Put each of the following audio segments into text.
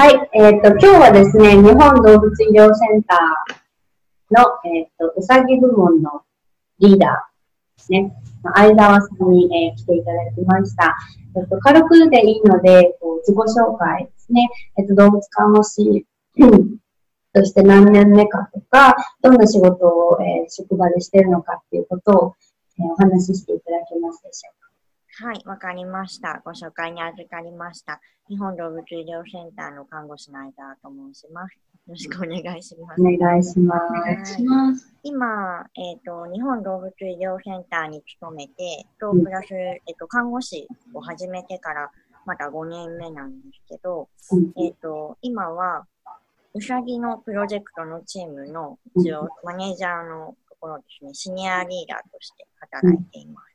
はい、えっ、と、今日はですね、日本動物医療センターの、えっ、と、うさぎ部門のリーダーですね、相沢さんに、えー来ていただきました。えっ、と、軽くでいいので、こう自己紹介ですね、えっ、と、動物看護師 として何年目かとか、どんな仕事を、え職場でしてるのかっていうことを、えお話ししていただけますでしょう。はい、わかりました。ご紹介に預かりました。日本動物医療センターの看護師の間と申します。よろしくお願いします。お願いします。今、えっ、と、日本動物医療センターに勤めて、と、プラス、えっ、と、看護師を始めてから、まだ5年目なんですけど、うんえっ、と、今は、うさぎのプロジェクトのチームの、一応、マネージャーのところですね、シニアリーダーとして働いています。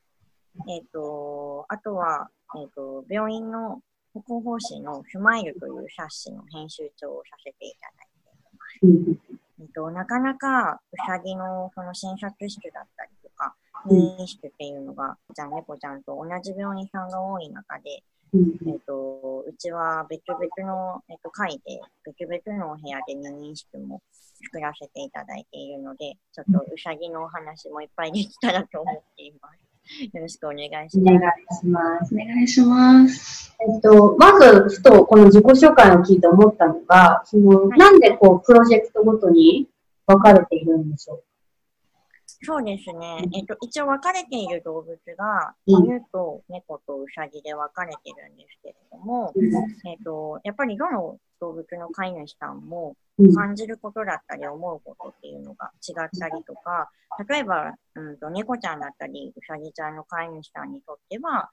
えっ、と、あとは、えっ、と、病院の歩行方針のスマイルという冊子の編集長をさせていただいています。うんえっと、なかなかうさぎのその診察室だったりとか、入院室っていうのが、じゃあ猫ちゃんと同じ病院さんが多い中で、うんえっと、うちは別々の、えっと、階で、別々のお部屋で入院室も作らせていただいているので、ちょっとうさぎのお話もいっぱいできたらと思っています。よろしくお願いしお願ます。いします。お願いします。えっと、まず、ふとこの自己紹介を聞いて思ったのが、その、はいなんでこう、プロジェクトごとに分かれているんでしょうそうですね。えっと、一応分かれている動物が、うん。犬と猫とウサギで分かれてるんですけれども、えっと、やっぱりどの動物の飼い主さんもうん。感じることだったり思うことっていうのが違ったりとか、例えば、うんと、猫ちゃんだったり、ウサギちゃんの飼い主さんにとっては、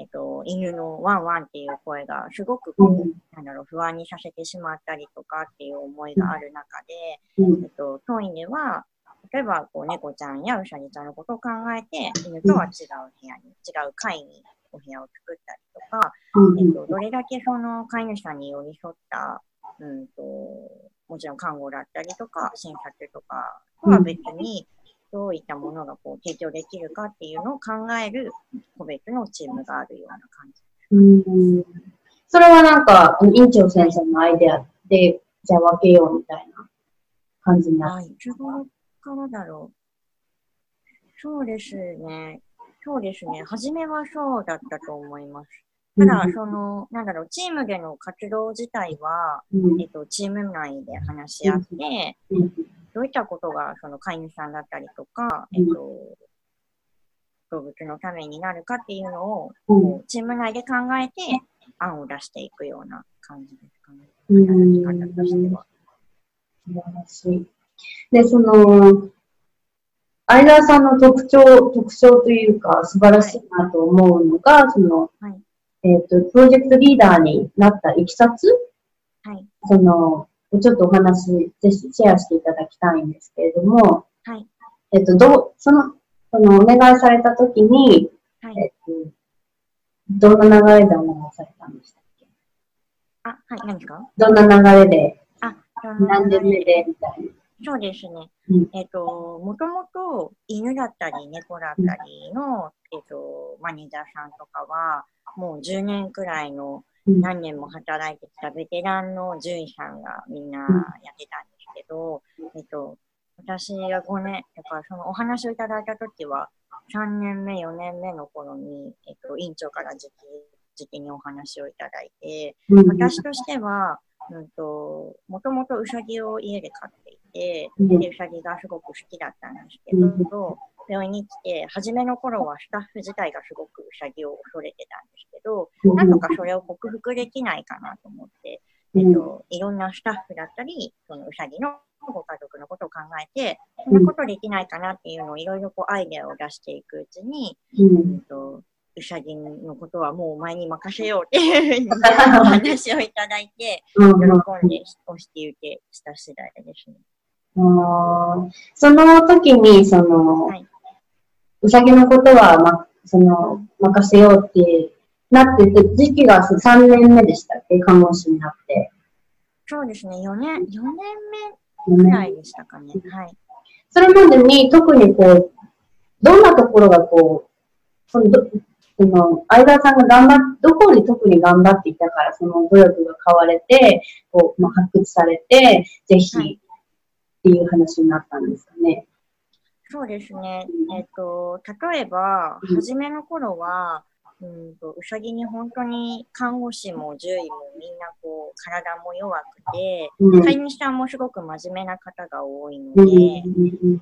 えっと、犬のワンワンっていう声がすごくこう、うん。なんだろう、不安にさせてしまったりとかっていう思いがある中で、うん。えっと、当院では、例えば、こう、猫ちゃんやうさぎちゃんのことを考えて、犬とは違う部屋に、違う階にお部屋を作ったりとか、うんえっと、どれだけその飼い主さんに寄り添った、うんと、もちろん看護だったりとか、診察とかとは別に、どういったものがこう提供できるかっていうのを考える個別のチームがあるような感じ。うんそれはなんか、院長先生のアイデアで、じゃあ分けようみたいな感じになあ、いつ頃からだろう。そうですね。そうですね。初めはそうだったと思います。ただ、その、なんだろう、チームでの活動自体は、うんえっと、チーム内で話し合って、うんどういったことが、その飼い主さんだったりとか、えっと、動物のためになるかっていうのを、チーム内で考えて、案を出していくような感じですかね。うん働き方としては。素晴らしい。で、その、相沢さんの特徴、特徴というか、素晴らしいなと思うのが、その、はいえっ、と、プロジェクトリーダーになったいきさつはい。その、ちょっとお話、ぜひシェアしていただきたいんですけれども、はい。えっ、と、どう、その、その、お願いされたときに、はい。えっ、と、どんな流れでお願いされたんでしたっけ？あ、はい。何ですか？どんな流れで、あ、何年目で、みたいな。そうですね。うん。えっ、と、もともと犬だったり猫だったりの、えっ、と、マネージャーさんとかは、もう10年くらいのうん。何年も働いてきたベテランの獣医さんがみんなやってたんですけど、えっ、と、私が5年、だからそのお話をいただいたときは、3年目、4年目の頃に、えっ、と、院長から直々にお話をいただいて、うん。私としては、うんと、もともとウサギを家で飼っていて、うん。で、ウサギがすごく好きだったんですけど、病院に来て、初めの頃はスタッフ自体がすごくウサギを恐れてたんですけど、なんとかそれを克服できないかなと思って、えっと、いろんなスタッフだったり、そのウサギのご家族のことを考えて、そんなことできないかなっていうのをいろいろこうアイデアを出していくうちに、ううんんと、うさぎのことはもうお前に任せようっていうふうに お話をいただいて、うん喜んで押して受けした次第ですね。その時に、その、はいうさぎのことは、ま、その、任せようってなってて、時期が3年目でしたっけ？看護師になって。そうですね、4年、4年目ぐらいでしたかね。はい。それまでに特にこう、どんなところがこう、その、どその、相田さんが頑張っ、どこに特に頑張っていたから、その努力が買われて、こう、まあ、発掘されて、ぜひ、っていう話になったんですかね。そうですね。えっ、と、例えば、初めの頃は、うんと、うさぎに本当に看護師も獣医もみんなこう、体も弱くて、飼い主さんもすごく真面目な方が多いので、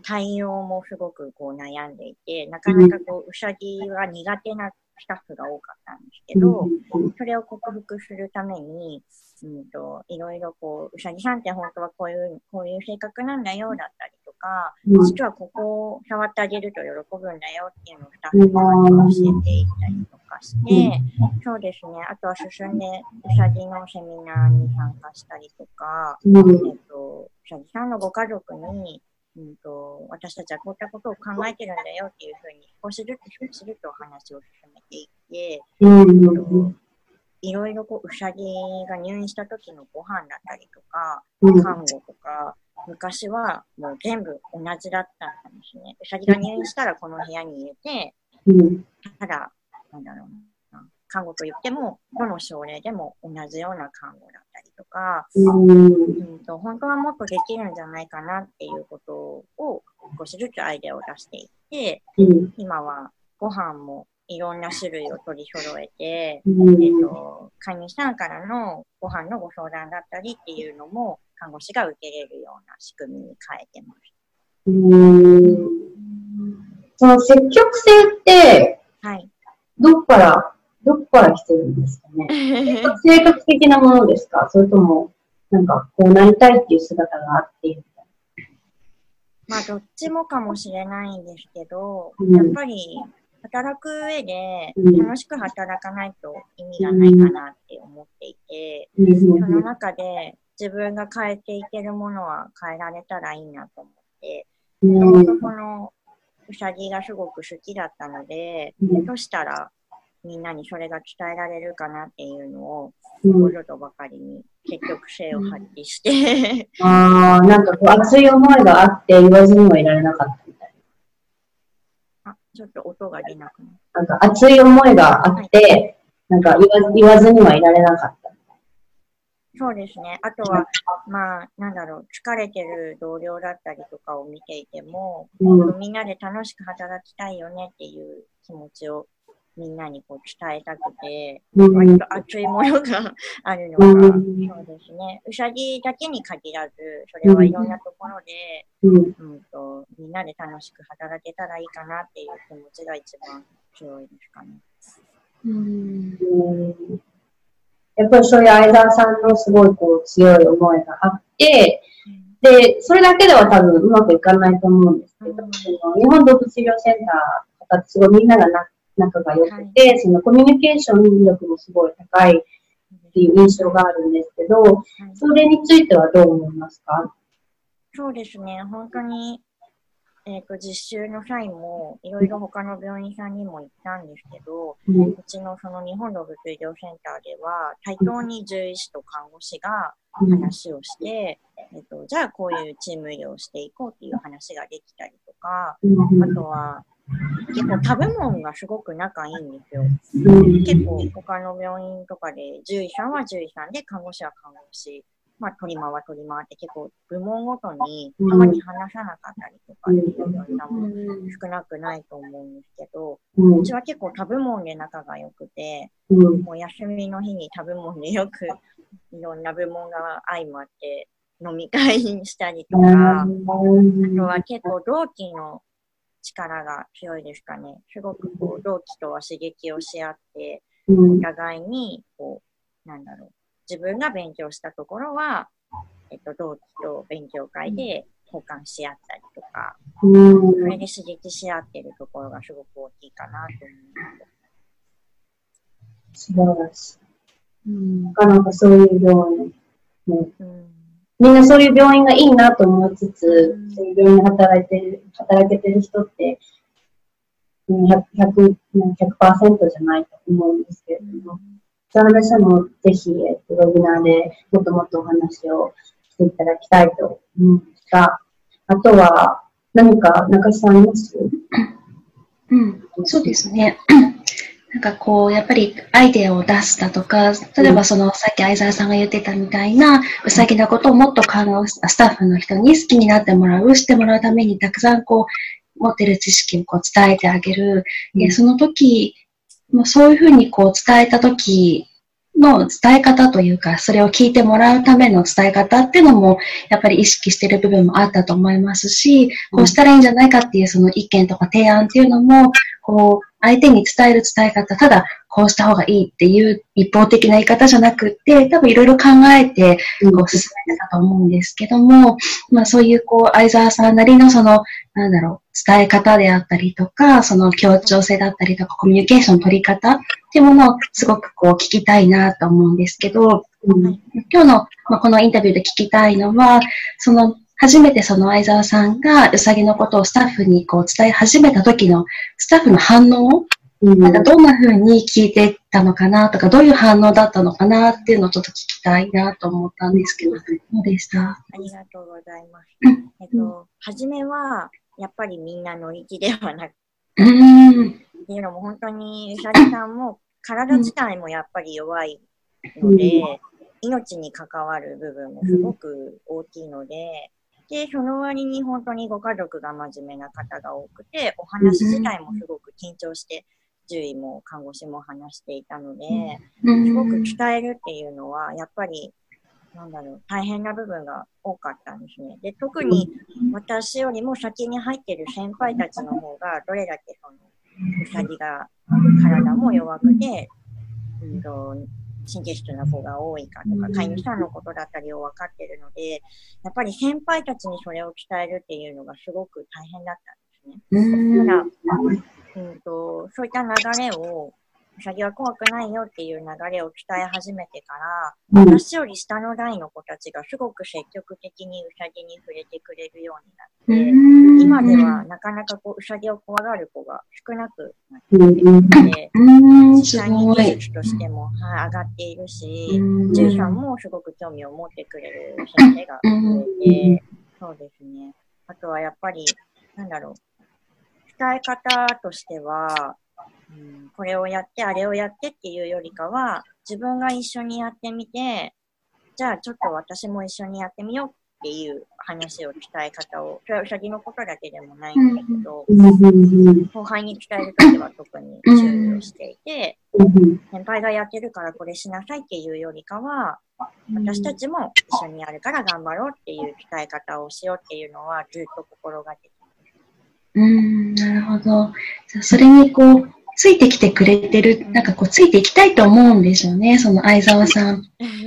対応もすごくこう悩んでいて、なかなかこう、うさぎは苦手なスタッフが多かったんですけど、それを克服するために、うんと、いろいろこう、うさぎさんって本当はこういう、こういう性格なんだよ、だったりとか、実はここを触ってあげると喜ぶんだよっていうのをスタッフが教えていったりとかして、そうですね、あとは進んでうさぎのセミナーに参加したりとか、えっと、うさぎさんのご家族に、うんと、私たちはこういったことを考えてるんだよっていうふうに少しずつ少しずつお話を進めていって、うん。いろいろこう、うさぎが入院した時のご飯だったりとか、看護とか、昔はもう全部同じだったんですね。うさぎが入院したらこの部屋に入れて、ただ、なんだろうな、看護と言っても、どの症例でも同じような看護だっか、うんと、本当はもっとできるんじゃないかなっていうことを少しずつアイデアを出していって、今はご飯もいろんな種類を取り揃えて、うん、えっ、と、飼い主さんからのご飯のご相談だったりっていうのも、看護師が受けれるような仕組みに変えてます。うんその積極性って、はい。どっから、どっから来てるんですかね？性格的なものですか？それとも、なんか、こうなりたいっていう姿があってみたいな。まあ、どっちもかもしれないんですけど、うん、やっぱり、働く上で楽しく働かないと意味がないかなって思っていて、その中で自分が変えていけるものは変えられたらいいなと思って、もともとこのうさぎがすごく好きだったので、どうしたらみんなにそれが伝えられるかなっていうのを、こぞとばかりに積極性を発揮して ああ、なんかこう熱い思いがあって言わずにはいられなかったみたいな。あ、ちょっと音が出なくなる。なんか熱い思いがあって、はい、なんか言わ言わずにはいられなかった。そうですね。あとは、まあ、なんだろう、疲れてる同僚だったりとかを見ていても、うん、みんなで楽しく働きたいよねっていう気持ちをみんなにこう伝えたくて、割と熱いものが あるのが、そうですね。うさぎだけに限らず、それはいろんなところで、うん。と、みんなで楽しく働けたらいいかなっていう気持ちが一番強いですかね。うん。やっぱりそういう相沢さんのすごいこう強い思いがあって、で、それだけでは多分うまくいかないと思うんですけど、うん、日本動物医療センターとかすごいみんなが仲が良くて、はい、そのコミュニケーション力もすごい高いっていう印象があるんですけど、はい、それについてはどう思いますか？そうですね、本当にえっ、ー、と、実習の際も、いろいろ他の病院さんにも行ったんですけど、うん、うちのその日本動物医療センターでは、対等に獣医師と看護師が話をして、うん、えっ、ー、と、じゃあこういうチーム医療をしていこうっていう話ができたりとか、うん、あとは、結構食べ物がすごく仲いいんですよ。結構他の病院とかで獣医さんは獣医さんで看護師は看護師。まあ、取り回取り回って結構部門ごとにたまに話さなかったりとかっていうようなも少なくないと思うんですけど、うちは結構食べ物で仲が良くて、もう休みの日に食べ物でよくいろんな部門が相まって飲み会にしたりとか、あとは結構同期の力が強いですかね。すごくこう同期とは刺激をし合って、お互いにこう、なんだろう、自分が勉強したところは、えっと、同期と勉強会で交換し合ったりとか、うん、それで刺激し合ってるところがすごく大きいかなと思います。素晴らしい。うん、なかなかそういう病院、ね、うん、みんなそういう病院がいいなと思いつつ、うん、そういう病院で働いてる、働けてる人って、100%, 100%, 100じゃないと思うんですけれども、その話もぜひ、えっと、ウェビナーでもっともっとお話をしていただきたいと思うんですが、あとは何か中島さんあります？うん、そうですね。なんかこう、やっぱりアイデアを出すだとか、例えばその、さっき相沢さんが言ってたみたいな、うさぎのことをもっと考え、スタッフの人に好きになってもらう、してもらうためにたくさんこう、持ってる知識をこう伝えてあげる。で、その時、もうそういうふうにこう伝えた時の伝え方というか、それを聞いてもらうための伝え方っていうのも、やっぱり意識してる部分もあったと思いますし、こうしたらいいんじゃないかっていうその意見とか提案っていうのも、こう、相手に伝える伝え方、ただこうした方がいいっていう一方的な言い方じゃなくて、多分いろいろ考えて、こう進めてたと思うんですけども、まあそういうこう、相沢さんなりのその、なんだろう、伝え方であったりとか、その協調性だったりとか、コミュニケーション取り方っていうものをすごくこう聞きたいなと思うんですけど、うん、今日の、まあ、このインタビューで聞きたいのは、その初めてその相沢さんがうさぎのことをスタッフにこう伝え始めた時のスタッフの反応うん、なんかどんな風に聞いてたのかなとか、どういう反応だったのかなっていうのをちょっと聞きたいなと思ったんですけど、どうでした？ありがとうございます。えっと、初めは、やっぱりみんな乗り気ではなくて、うん、っていうのも本当にうさぎさんも体自体もやっぱり弱いので、うん、命に関わる部分もすごく大きいので、で、その割に本当にご家族が真面目な方が多くて、お話自体もすごく緊張して獣医も看護師も話していたので、すごく伝えるっていうのは、やっぱり、なんだろう、大変な部分が多かったんですね。で、特に私よりも先に入ってる先輩たちの方が、どれだけその、うさぎが体も弱くて、うんと、神経質な子が多いかとか、飼い主さんのことだったりを分かってるので、やっぱり先輩たちにそれを伝えるっていうのがすごく大変だったんですね。ただ、うんと、そういった流れを、うさぎは怖くないよっていう流れを伝え始めてから、うん、私より下の代の子たちがすごく積極的にうさぎに触れてくれるようになって、今ではなかなかこううさぎを怖がる子が少なくなってきて、実際に技術としても、はい、上がっているし、獣医さんもすごく興味を持ってくれる先生が増えて、そうですね。あとはやっぱり、なんだろう、伝え方としては、うん、これをやって、あれをやってっていうよりかは、自分が一緒にやってみて、じゃあちょっと私も一緒にやってみようっていう話を伝え方を、それはうさぎのことだけでもないんだけど、後輩に伝えるときは特に注意をしていて、先輩がやってるからこれしなさいっていうよりかは、私たちも一緒にやるから頑張ろうっていう伝え方をしようっていうのはずっと心がけてうん、なるほど。じゃそれにこう、ついてきてくれてる、なんかこう、ついていきたいと思うんでしょうね。その相沢さん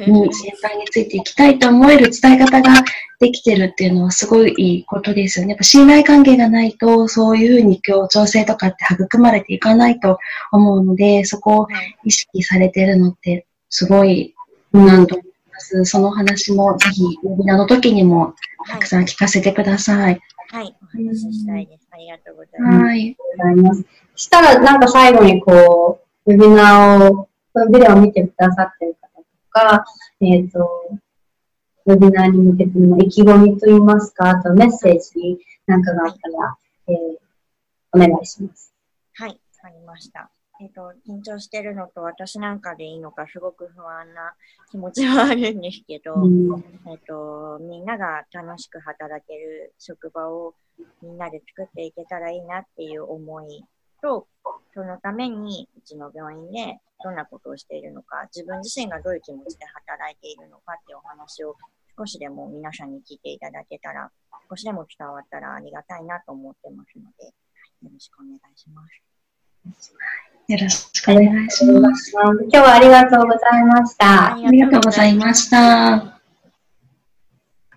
に、先輩についていきたいと思える伝え方ができてるっていうのはすごいいいことですよね。やっぱ信頼関係がないと、そういうふうに協調性とかって育まれていかないと思うので、そこを意識されてるのってすごいなと思います。その話もぜひ、ウェビナーの時にもたくさん聞かせてください。はい、お話ししたいです。ありがとうございます。はい。ございます。したら、なんか最後にこう、ウェビナーを、このビデオを見てくださってる方とか、えっ、ー、と、ウェビナーに向けての意気込みといいますか、あとメッセージなんかがあったら、えー、お願いします。はい、わかりました。えっ、ー、と、緊張してるのと私なんかでいいのかすごく不安な気持ちはあるんですけど、うん、えっ、ー、と、みんなが楽しく働ける職場をみんなで作っていけたらいいなっていう思いと、そのためにうちの病院でどんなことをしているのか、自分自身がどういう気持ちで働いているのかっていうお話を少しでも皆さんに聞いていただけたら、少しでも伝わったらありがたいなと思ってますので、よろしくお願いします。よろしくお願いします。今日はありがとうございました。ありがとうございました。